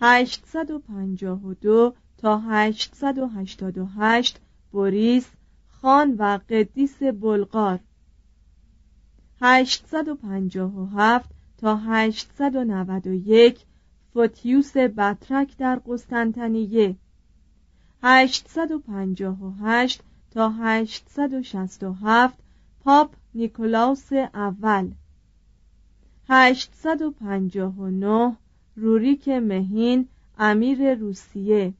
852 تا 888 بوریس خان و قدیس بلغار. 857 تا 891 فوتیوس بطرک در قسطنطنیه. 858 تا 867 پاپ نیکولاوس اول. 859 روریک مهین امیر روسیه.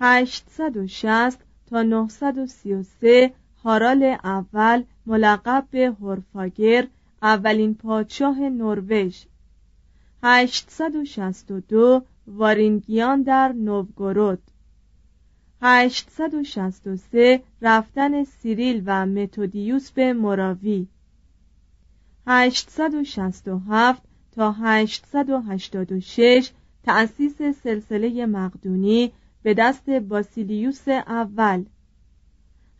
860 تا 933 هارال اول ملقب به هورفاگر اولین پادشاه نروژ. 862 وارینگیان در نوگورود 863 رفتن سیریل و متودیوس به مراوی 867 تا 886 تأسیس سلسله مقدونی به دست باسیلیوس اول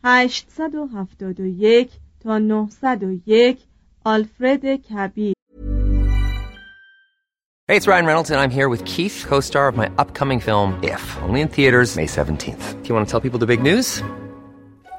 871 تا 901 آلفرد کبیر Hey, it's Ryan Reynolds, and I'm here with Keith, co-star of my upcoming film, If, only in theaters May 17th. Do you want to tell people the big news?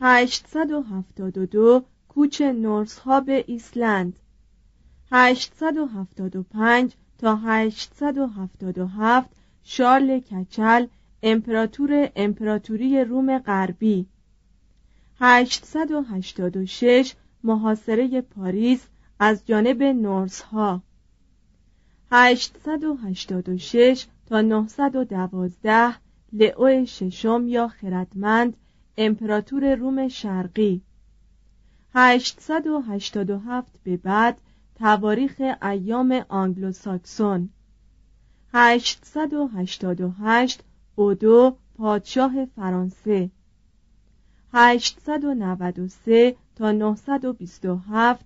872 کوچ نورس ها به ایسلند 875 تا 877 شارل کچل امپراتور امپراتوری روم غربی. 886 محاصره پاریس از جانب نورس ها 886 تا 912 لئو ششم یا خردمند امپراتور روم شرقی. 887 به بعد تواریخ ایام آنگلوساکسون. 888 اودو پادشاه فرانسه. 893 تا 927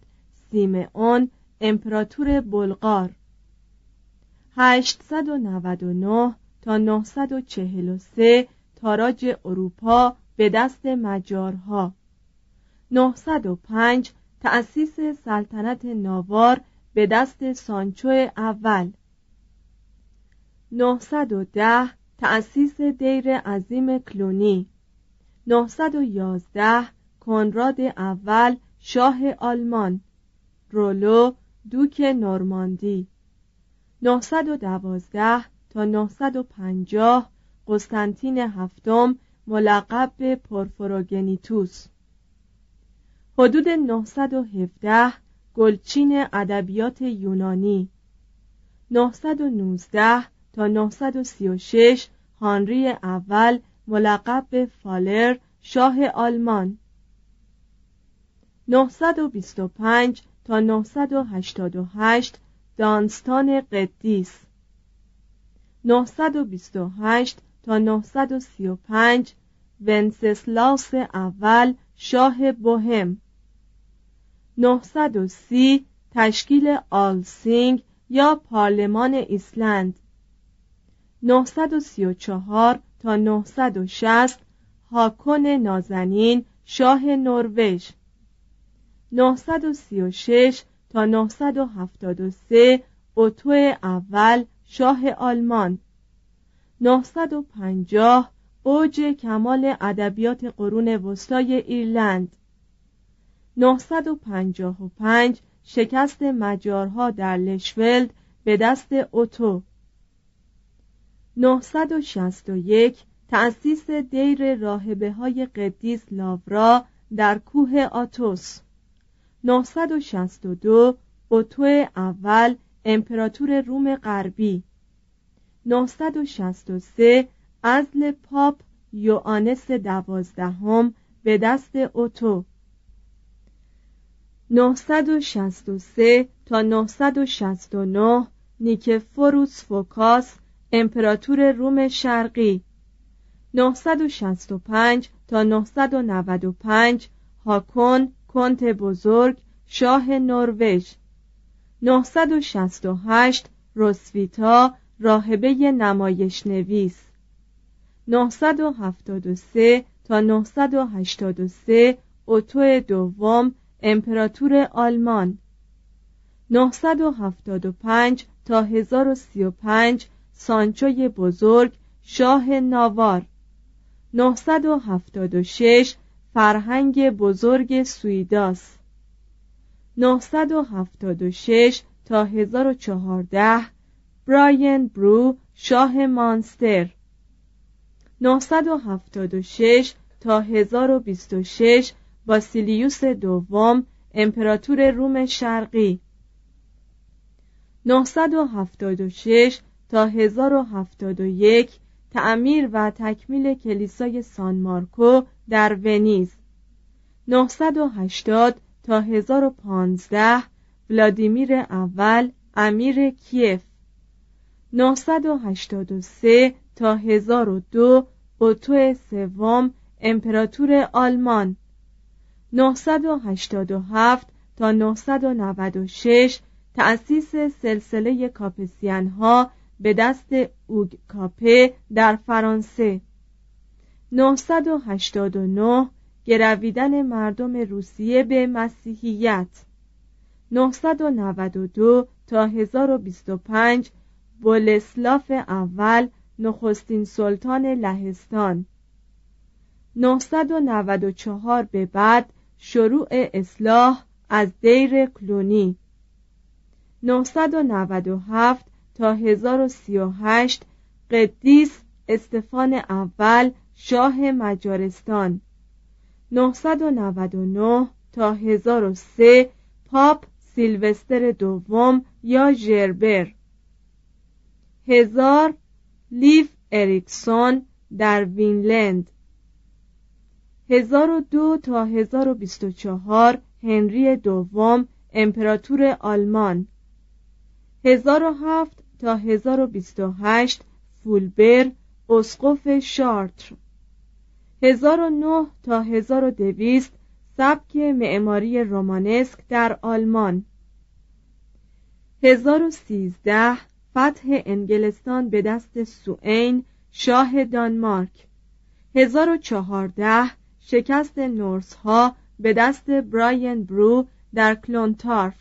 سیمئون امپراتور بلغار. 899 تا 943 تاراج اروپا به دست مجارها. 905 تأسیس سلطنت ناوار به دست سانچو اول. 910 تأسیس دیر عظیم کلونی. 911 کنراد اول شاه آلمان. رولو دوک نورماندی. 912 تا 950 قسطنطین هفتم ملقب به پرفروگنیتوس. حدود 917 گلچین ادبیات یونانی. 919 تا 936 هانری اول ملقب به فالر شاه آلمان. 925 تا 988 دانستان قدیس. 928 تا 935 ونسسلاس اول شاه بوهم. 930 تشکیل آلسینگ یا پارلمان ایسلند. 934 تا 960 هاکون نازنین شاه نروژ. 936 تا 973 اوتو اول شاه آلمان. 950 اوج کمال ادبیات قرون وسطای ایرلند. 955 شکست مجارها در لشولد به دست اوتو. 961 تأسیس دیر راهبه های قدیس لاورا در کوه آتوس. 962 اوتو اول امپراتور روم غربی. 963 ازل پاپ یوانس دوازدهم به دست اوتو. 963 تا 969 نیکفوروس فوکاس امپراتور روم شرقی. 965 تا 995 هاکون کنت بزرگ شاه نروژ. 968 روسویتا راهبه نمایش نویس 973 تا 983 اوتو دوم امپراتور آلمان. 975 تا 1035 سانچوی بزرگ شاه ناوار. 976 فرهنگ بزرگ سویداس. 976 تا 1014 براین برو شاه مانستر. 976 تا 1026 باسیلیوس دوم امپراتور روم شرقی. 976 تا 1071 تعمیر و تکمیل کلیسای سان مارکو در ونیز. 980 تا 1015 ولادیمیر اول امیر کیف. 983 تا 1002 اوتو سوم امپراتور آلمان. 987 تا 996 تأسیس سلسله کاپسیان ها به دست اوگ کاپه در فرانسه. 989 گرویدن مردم روسیه به مسیحیت. 992 تا 1025 بولسلاف اول نخستین سلطان لهستان. 994 به بعد شروع اصلاح از دیر کلونی. 997 تا 1038 قدیس استفان اول شاه مجارستان. 999 تا 1003 پاپ سیلوستر دوم یا ژربر. هزار لیف اریکسون در وینلند. 1002 تا 1024 هنری دوم امپراتور آلمان. 1007 تا 1028 فولبر اسقف شارتر. 1009 تا 1200 سبک معماری رومانسک در آلمان. 1013 فتح انگلستان به دست سوئین شاه دانمارک. 1014 شکست نورس ها به دست براین برو در کلونتارف.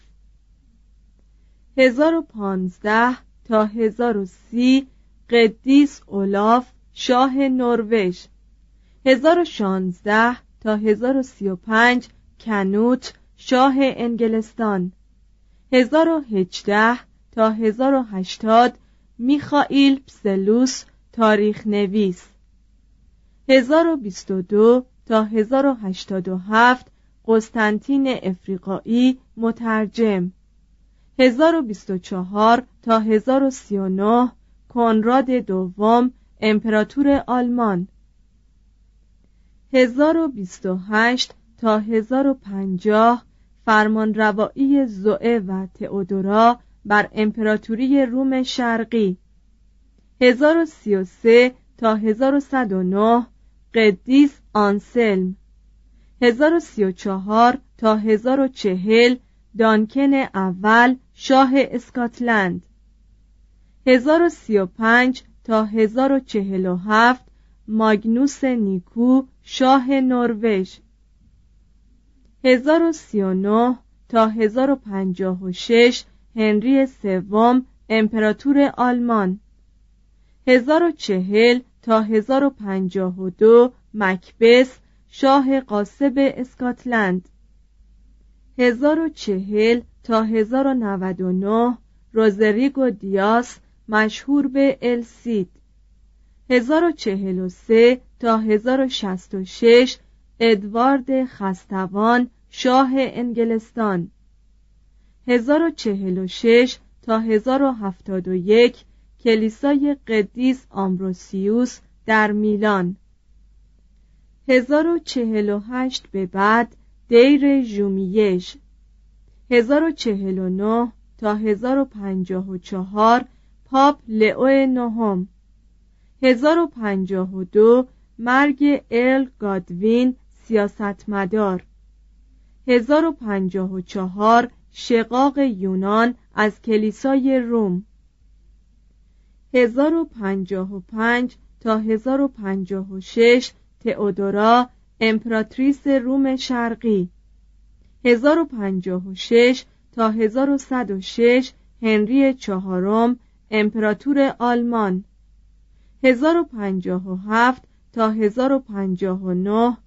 1015 تا 1030 قدیس اولاف شاه نروژ. 1016 تا 1035 کنوت شاه انگلستان. 1018 تا 1080 میخائیل پسلوس تاریخ نویس. 1022 تا 1087 قسطنطین افریقایی مترجم. 1024 تا 1039 کنراد دوم امپراتور آلمان. 1028 تا 1050 فرمانروایی زوئه و تئودورا بر امپراتوری روم شرقی. 1033 تا 1109 قدیس آنسلم. 1034 تا 1040 دانکن اول شاه اسکاتلند. 1035 تا 1047 ماگنوس نیکو شاه نروژ. 1039 تا 1056 هنری سوم امپراتور آلمان. 1040 تا 1052 مکبس شاه قاسب اسکاتلند. 1040 تا 1099 روزریگو دیاس مشهور به السید. 1043 تا 1066 ادوارد خستوان شاه انگلستان. 1046 تا 1071 کلیسای قدیس آمبروسیوس در میلان. 1048 به بعد دیر ژومیش. 1049 تا 1054 پاپ لئو نهم. 1052 مرگ ارل گادوین سیاستمدار. 1054 شقاق یونان از کلیسای روم. 1055 تا 1056 تئودورا امپراتریس روم شرقی. 1056 تا 1106 هنری چهارم امپراتور آلمان. 1057 تا 1059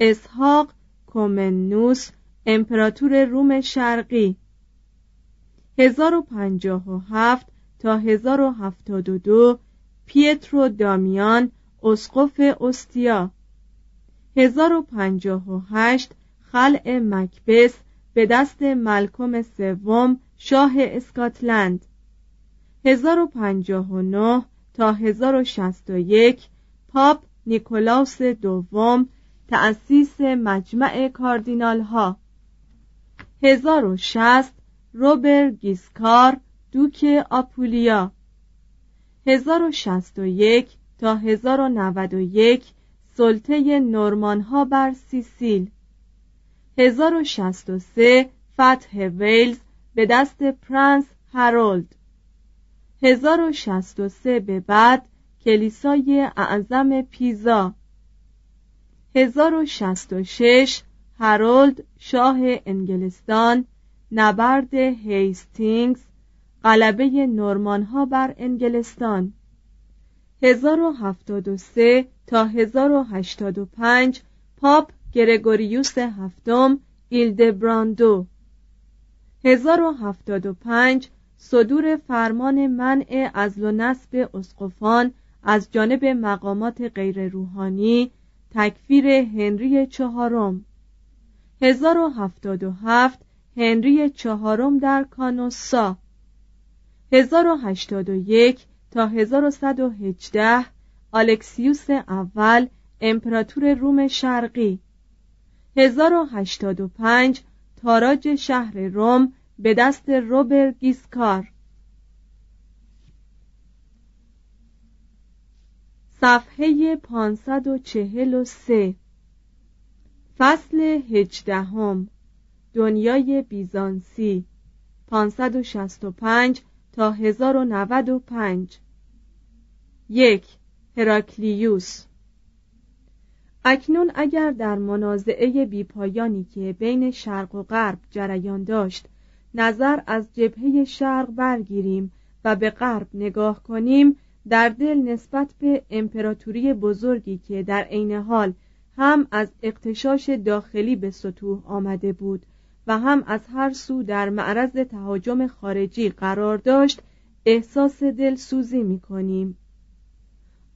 اسحاق کومنوس امپراتور روم شرقی. 1057 تا 1072 پیترو دامیان اسقف استیا. 1058 خلع مکبس به دست ملکم سوم شاه اسکاتلند. 1059 تا 1061 پاپ نیکولاوس دوم تأسیس مجمع کاردینال ها 1060 روبر گیسکار دوک آپولیا. 1061 تا 1091 سلطه نورمان ها بر سیسیل. 1063 فتح ویلز به دست پرنس هارولد. 1063 به بعد کلیسای اعظم پیزا. 1066 هارولد شاه انگلستان نبرد هیستینگز غلبه نورمان ها بر انگلستان. 1073 تا 1085 پاپ گرگوریوس هفتم ایلدبراندو. 1075 صدور فرمان منع عزل و نصب اسقفان از جانب مقامات غیر روحانی تکفیر هنری چهارم. 1077 هنری چهارم در کانوسا. 1081 تا 1118 آلکسیوس اول امپراتور روم شرقی. 1085 تاراج شهر روم به دست روبر گیسکار. صفحه 543 فصل هجدهم دنیای بیزانسی 565 تا 1095 یک هراکلیوس. اکنون اگر در منازعه بیپایانی که بین شرق و غرب جریان داشت نظر از جبهه شرق برگیریم و به غرب نگاه کنیم در دل نسبت به امپراتوری بزرگی که در عین حال هم از اقتشاش داخلی به سطوح آمده بود و هم از هر سو در معرض تهاجم خارجی قرار داشت احساس دلسوزی می کنیم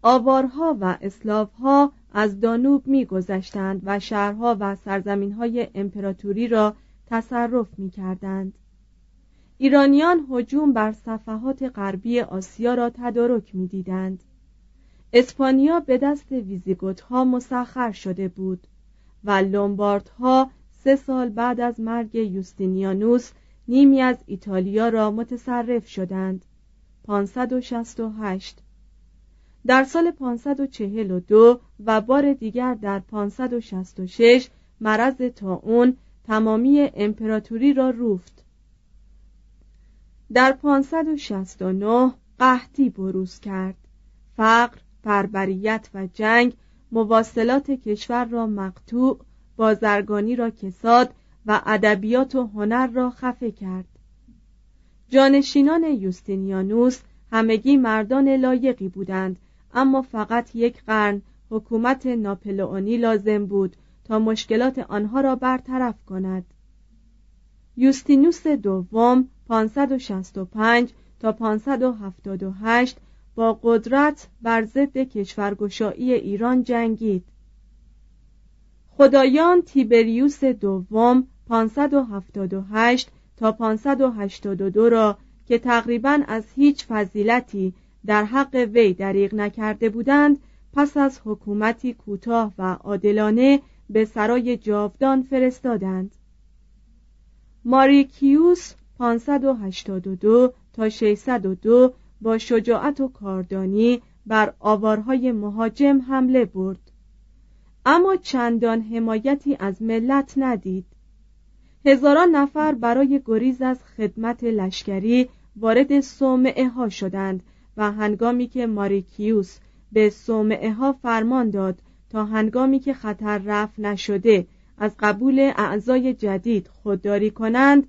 آوارها و اسلافها از دانوب میگذشتند و شهرها و سرزمینهای امپراتوری را تصرف می کردند. ایرانیان هجوم بر صفحات غربی آسیا را تدارک می دیدند. اسپانیا به دست ویزیگوت ها مسخر شده بود و لومبارد ها سه سال بعد از مرگ یوستینیانوس نیمی از ایتالیا را متصرف شدند. 568 در سال 542 و بار دیگر در 566 مرض اون تمامی امپراتوری را روفت. در 569 قحطی بروز کرد. فقر، بربریت و جنگ مواصلات کشور را مقطوع بازرگانی را کساد و ادبیات و هنر را خفه کرد. جانشینان یوستینیانوس همگی مردان لایقی بودند اما فقط یک قرن حکومت ناپلئونی لازم بود تا مشکلات آنها را برطرف کند. یوستینوس دوم 565 تا 578 با قدرت بر ضد کشورگشایی ایران جنگید. خدایان تیبریوس دوم 578 تا 582 را که تقریبا از هیچ فضیلتی در حق وی دریغ نکرده بودند پس از حکومتی کوتاه و عادلانه به سرای جاودان فرستادند. ماریکیوس 582 تا 602 با شجاعت و کاردانی بر آوارهای مهاجم حمله برد. اما چندان حمایتی از ملت ندید. هزاران نفر برای گریز از خدمت لشکری وارد صومعه ها شدند و هنگامی که ماریکیوس به صومعه ها فرمان داد تا هنگامی که خطر رفت نشده از قبول اعضای جدید خودداری کنند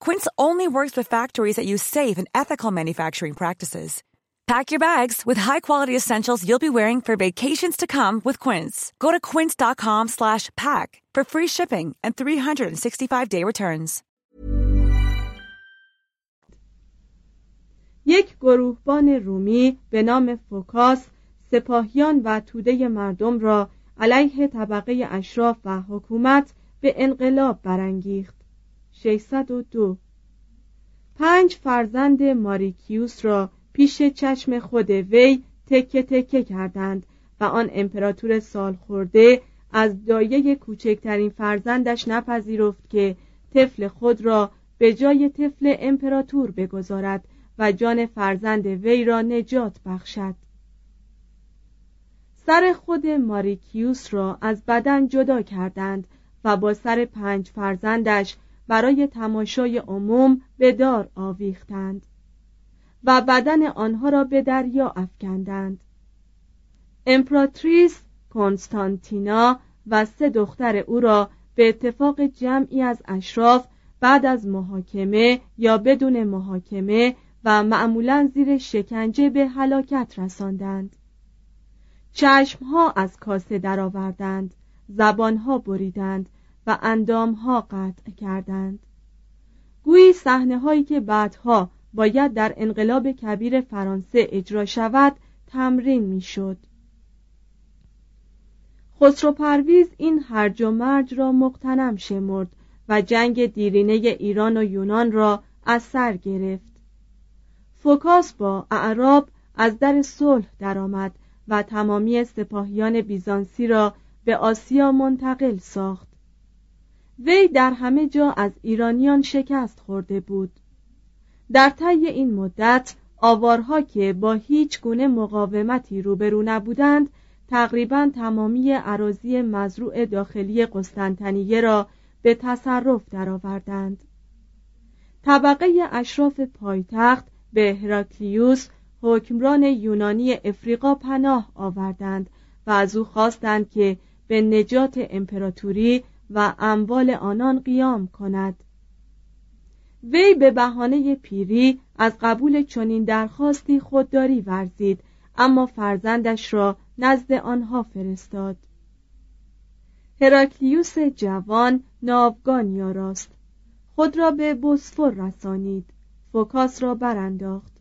Quince only works with factories that use safe and ethical manufacturing practices. Pack your bags with high-quality essentials you'll be wearing for vacations to come with Quince. Go to quince.com/pack for free shipping and 365-day returns. یک گروهبان رومی به نام فوکاس سپاهیان و توده مردم را علیه طبقه اشراف و حکومت به انقلاب برانگیخت 602 پنج فرزند ماریکیوس را پیش چشم خود وی تکه تکه کردند و آن امپراتور سال خورده از دایه کوچکترین فرزندش نپذیرفت که طفل خود را به جای طفل امپراتور بگذارد و جان فرزند وی را نجات بخشد. سر خود ماریکیوس را از بدن جدا کردند و با سر پنج فرزندش برای تماشای عموم به دار آویختند و بدن آنها را به دریا افکندند. امپراتریس کنستانتینا و سه دختر او را به اتفاق جمعی از اشراف بعد از محاکمه یا بدون محاکمه و معمولا زیر شکنجه به هلاکت رساندند. چشمها از کاسه درآوردند زبانها بریدند و اندامها قطع کردند. گویی صحنه هایی که بعدها باید در انقلاب کبیر فرانسه اجرا شود تمرین می‌شد. خسرو پرویز این هرج و مرج را مقتنم شمرد و جنگ دیرینه ایران و یونان را از گرفت. فوکاس با اعراب از در صلح درآمد و تمامی سپاهیان بیزانسی را به آسیا منتقل ساخت. وی در همه جا از ایرانیان شکست خورده بود در طی این مدت آوارها که با هیچ گونه مقاومتی روبرو نبودند تقریبا تمامی عراضی مزروع داخلی قسطنطنیه را به تصرف درآوردند. طبقه اشراف پایتخت به هراکلیوس حکمران یونانی افریقا پناه آوردند و از او خواستند که به نجات امپراتوری و اموال آنان قیام کند. وی به بهانه پیری از قبول چنین درخواستی خودداری ورزید اما فرزندش را نزد آنها فرستاد. هراکلیوس جوان ناوگان یاراست خود را به بوسفور رسانید. فوکاس را برانداخت.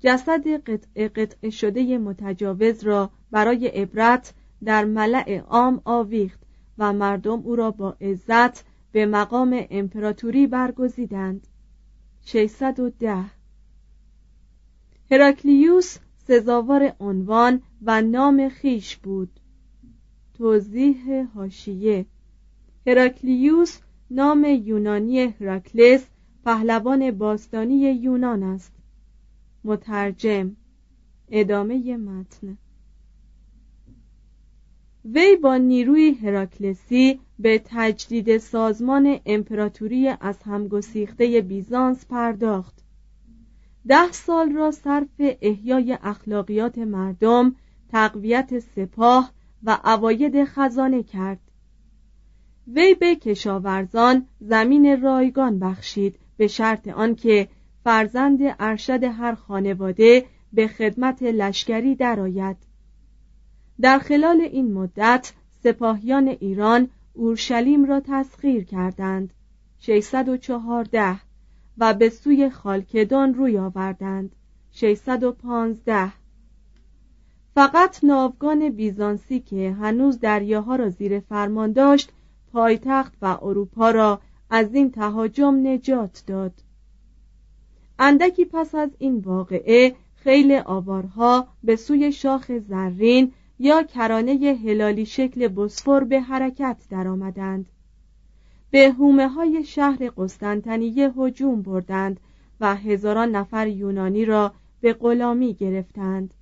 جسد قطع قطع شده متجاوز را برای عبرت در ملع عام آویخت. و مردم او را با عزت به مقام امپراتوری برگزیدند. 610 هراکلیوس سزاوار عنوان و نام خیش بود. توضیح هاشیه هراکلیوس نام یونانی هراکلس پهلوان باستانی یونان است. مترجم. ادامه متن. وی با نیروی هراکلسی به تجدید سازمان امپراتوری از همگسیخته بیزانس پرداخت. ده سال را صرف احیای اخلاقیات مردم تقویت سپاه و عواید خزانه کرد. وی به کشاورزان زمین رایگان بخشید به شرط آنکه فرزند ارشد هر خانواده به خدمت لشکری درآید. در خلال این مدت سپاهیان ایران اورشلیم را تسخیر کردند. 614 و به سوی خالکدان روی آوردند. 615 فقط ناوگان بیزانسی که هنوز دریاها را زیر فرمان داشت پایتخت و اروپا را از این تهاجم نجات داد. اندکی پس از این واقعه خیلی آوارها به سوی شاخ زرین یا کرانه هلالی شکل بسفور به حرکت درآمدند. به هومه های شهر قسطنطنیه هجوم بردند و هزاران نفر یونانی را به غلامی گرفتند.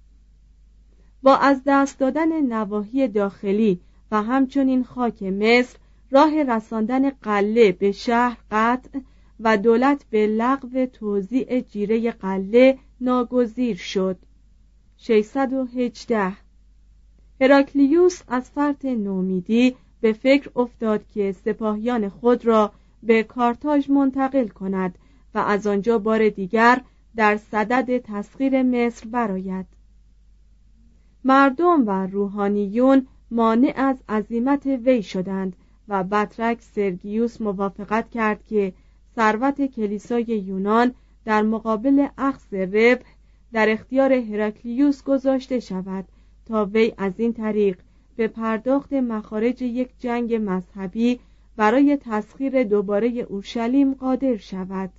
با از دست دادن نواحی داخلی و همچنین خاک مصر راه رساندن قله به شهر قطع و دولت به لغو توزیع جیره قله ناگزیر شد 618 هراکلیوس از فرط نومیدی به فکر افتاد که سپاهیان خود را به کارتاژ منتقل کند و از آنجا بار دیگر در صدد تسخیر مصر براید مردم و روحانیون مانع از عظیمت وی شدند و بطرک سرگیوس موافقت کرد که ثروت کلیسای یونان در مقابل اخذ ربح در اختیار هراکلیوس گذاشته شود تا وی از این طریق به پرداخت مخارج یک جنگ مذهبی برای تسخیر دوباره اورشلیم قادر شود.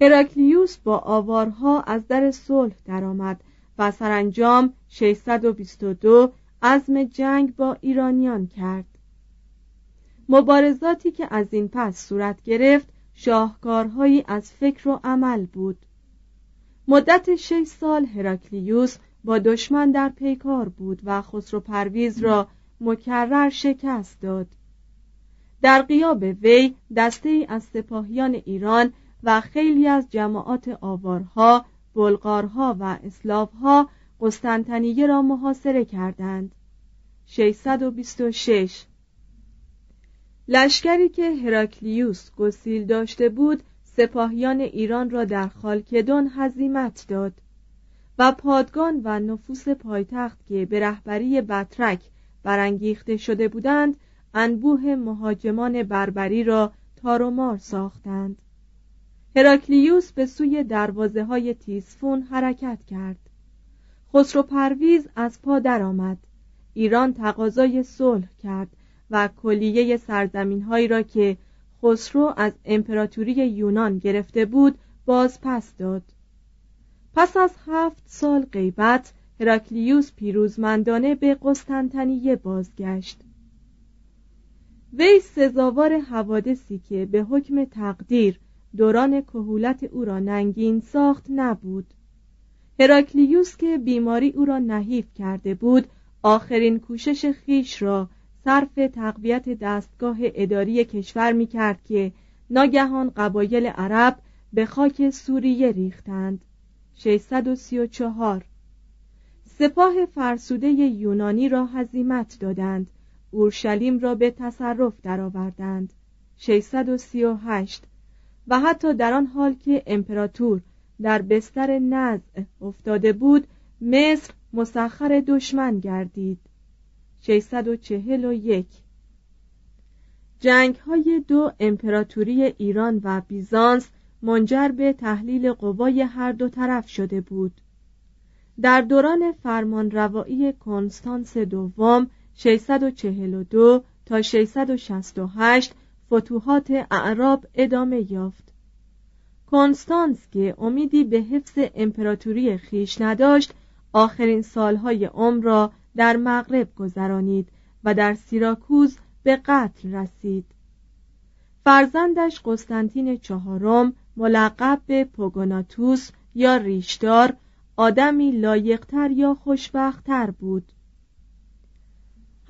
هراکلیوس با آوارها از در صلح درآمد و سرانجام 622 عزم جنگ با ایرانیان کرد. مبارزاتی که از این پس صورت گرفت شاهکارهایی از فکر و عمل بود. مدت شش سال هراکلیوس با دشمن در پیکار بود و خسرو پرویز را مکرر شکست داد. در قیاب وی دسته ای از سپاهیان ایران و خیلی از جماعات آوارها بلغارها و اسلافها قسطنطنیه را محاصره کردند. 626 لشکری که هراکلیوس گسیل داشته بود سپاهیان ایران را در خالکدون هزیمت داد و پادگان و نفوس پایتخت که به رهبری بطرک برانگیخته شده بودند انبوه مهاجمان بربری را تارومار ساختند. هراکلیوس به سوی دروازه های تیسفون حرکت کرد. خسرو پرویز از پا درآمد. ایران تقاضای صلح کرد و کلیه سرزمین هایی را که خسرو از امپراتوری یونان گرفته بود باز پس داد. پس از هفت سال غیبت هراکلیوس پیروزمندانه به قسطنطنیه بازگشت. وی سزاوار حوادثی که به حکم تقدیر دوران کهولت او را ننگین ساخت نبود. هراکلیوس که بیماری او را نحیف کرده بود آخرین کوشش خیش را صرف تقویت دستگاه اداری کشور می کرد که ناگهان قبایل عرب به خاک سوریه ریختند. 634 سپاه فرسوده یونانی را هزیمت دادند. اورشلیم را به تصرف درآوردند. 638 و حتی در آن حال که امپراتور در بستر نزع افتاده بود مصر مسخر دشمن گردید. 641 جنگ های دو امپراتوری ایران و بیزانس منجر به تحلیل قوای هر دو طرف شده بود. در دوران فرمان روایی کنستانس دوم 642 تا 668 فتوحات اعراب ادامه یافت. کنستانس که امیدی به حفظ امپراتوری خیش نداشت آخرین سالهای عمر را در مغرب گذرانید و در سیراکوز به قتل رسید. فرزندش قسطنطین چهارم ملقب به پوگوناتوس یا ریشدار آدمی لایقتر یا خوشبختتر بود.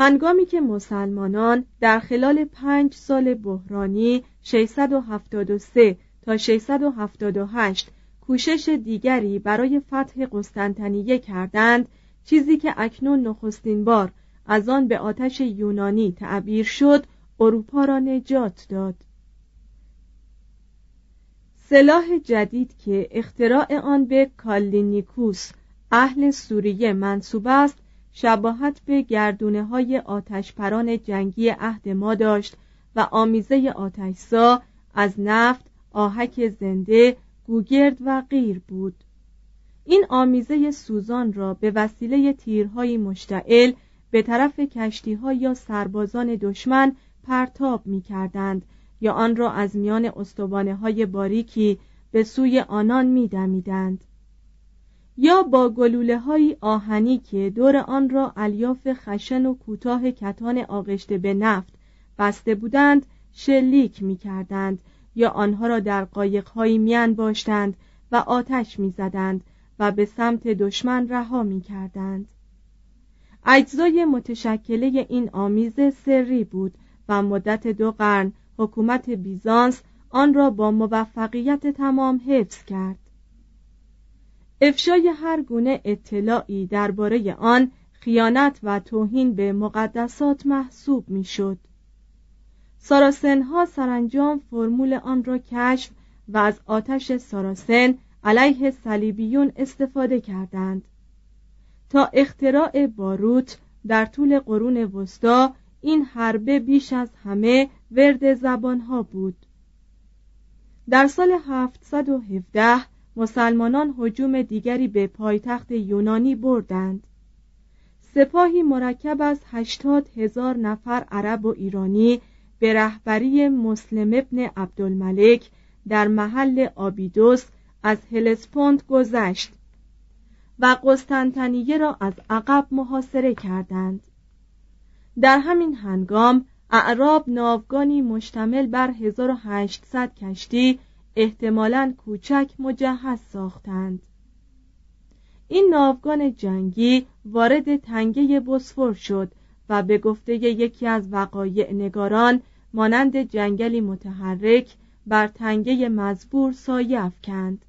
هنگامی که مسلمانان در خلال پنج سال بحرانی 673 تا 678 کوشش دیگری برای فتح قسطنطنیه کردند چیزی که اکنون نخستین بار از آن به آتش یونانی تعبیر شد اروپا را نجات داد. سلاح جدید که اختراع آن به کالینیکوس اهل سوریه منصوب است شباهت به گردونه های آتشپران جنگی عهد ما داشت و آمیزه آتشسا از نفت، آهک زنده، گوگرد و غیر بود. این آمیزه سوزان را به وسیله تیرهای مشتعل به طرف کشتی ها یا سربازان دشمن پرتاب می کردند یا آن را از میان استوانه های باریکی به سوی آنان می دمیدند. یا با گلوله های آهنی که دور آن را الیاف خشن و کوتاه کتان آغشته به نفت بسته بودند شلیک می کردند یا آنها را در قایقهایی میان باشتند و آتش می زدند و به سمت دشمن رها می کردند. اجزای متشکله این آمیزه سری بود و مدت دو قرن حکومت بیزانس آن را با موفقیت تمام حفظ کرد افشای هر گونه اطلاعی درباره آن خیانت و توهین به مقدسات محسوب می‌شد. ساراسنها سرانجام فرمول آن را کشف و از آتش ساراسن علیه صلیبیون استفاده کردند. تا اختراع باروت در طول قرون وسطا این حربه بیش از همه ورد زبانها بود. در سال 717 مسلمانان هجوم دیگری به پایتخت یونانی بردند. سپاهی مرکب از هشتاد هزار نفر عرب و ایرانی به رهبری مسلم ابن عبدالملک در محل آبیدوس از هلسپوند گذشت و قسطنطنیه را از عقب محاصره کردند. در همین هنگام اعراب ناوگانی مشتمل بر 1800 کشتی احتمالاً کوچک مجهز ساختند. این ناوگان جنگی وارد تنگه بسفور شد و به گفته یکی از وقایع نگاران مانند جنگلی متحرک بر تنگه مزبور سایه افکند.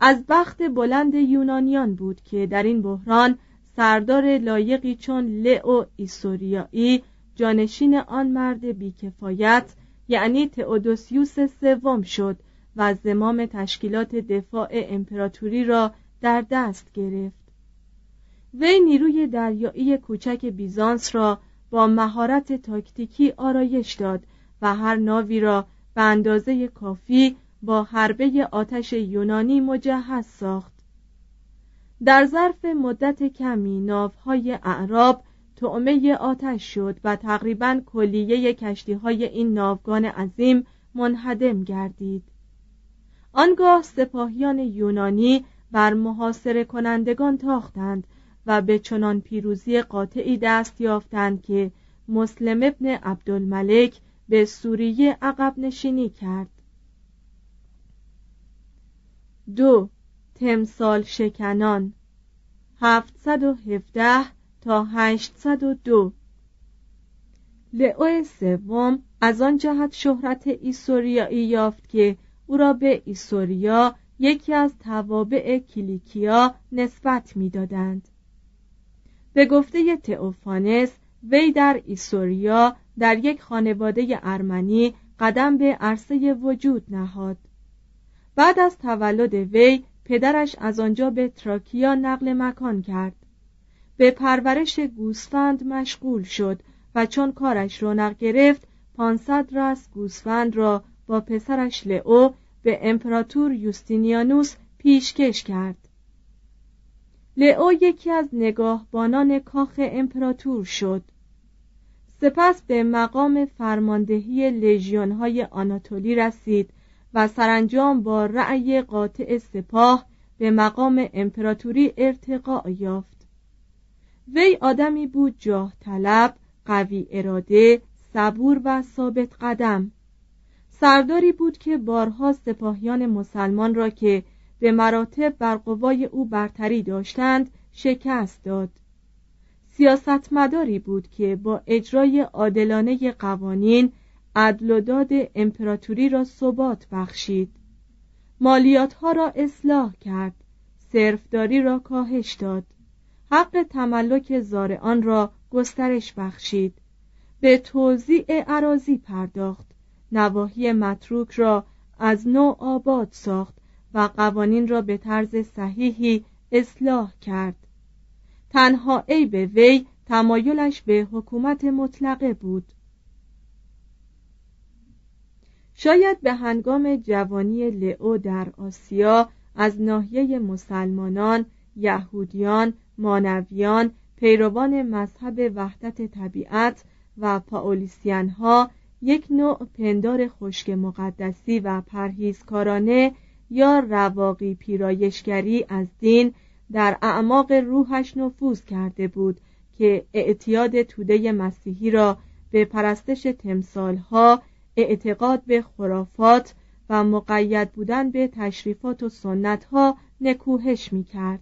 از بخت بلند یونانیان بود که در این بحران سردار لایقی چون لئو ایسوریایی جانشین آن مرد بیکفایت یعنی تئودوسیوس سوم شد و زمام تشکیلات دفاع امپراتوری را در دست گرفت. وی نیروی دریایی کوچک بیزانس را با مهارت تاکتیکی آرایش داد و هر ناوی را به اندازه کافی با حربه آتش یونانی مجهز ساخت. در ظرف مدت کمی ناوهای اعراب تعمه آتش شد و تقریبا کلیه کشتی های این ناوگان عظیم منهدم گردید. آنگاه سپاهیان یونانی بر محاصره کنندگان تاختند و به چنان پیروزی قاطعی دست یافتند که مسلم ابن عبدالملک به سوریه عقب نشینی کرد. دو تمثال شکنان. 717 تا 802 لئو سوم از آن جهت شهرت ایسوریایی یافت که او را به ایسوریا یکی از توابع کلیکیا نسبت می‌دادند. به گفته تئوفانس وی در ایسوریا در یک خانواده ارمنی قدم به عرصه وجود نهاد. بعد از تولد وی پدرش از آنجا به تراکیا نقل مکان کرد. به پرورش گوسفند مشغول شد و چون کارش رونق گرفت پانصد رس گوسفند را با پسرش لئو به امپراتور یوستینیانوس پیشکش کرد. لئو یکی از نگاهبانان کاخ امپراتور شد. سپس به مقام فرماندهی لژیونهای آناتولی رسید و سرانجام با رأی قاطع سپاه به مقام امپراتوری ارتقا یافت. وی آدمی بود جاه طلب قوی اراده صبور و ثابت قدم. سرداری بود که بارها سپاهیان مسلمان را که به مراتب بر قوای او برتری داشتند شکست داد. سیاستمداری بود که با اجرای عادلانه قوانین عدل و داد امپراتوری را ثبات بخشید. مالیات ها را اصلاح کرد. صرفداری را کاهش داد. حق تملک زارعان را گسترش بخشید. به توزیع عراضی پرداخت. نواحی متروک را از نو آباد ساخت و قوانین را به طرز صحیحی اصلاح کرد. تنها ای به وی تمایلش به حکومت مطلقه بود. شاید به هنگام جوانی لئو در آسیا از ناحیه مسلمانان، یهودیان، مانویان، پیروان مذهب وحدت طبیعت و پاولیسیان ها یک نوع پندار خشک مقدسی و پرهیزکارانه یا رواقی پیرایشگری از دین در اعماق روحش نفوذ کرده بود که اعتیاد توده مسیحی را به پرستش تمثالها اعتقاد به خرافات و مقید بودن به تشریفات و سنت ها نکوهش می کرد.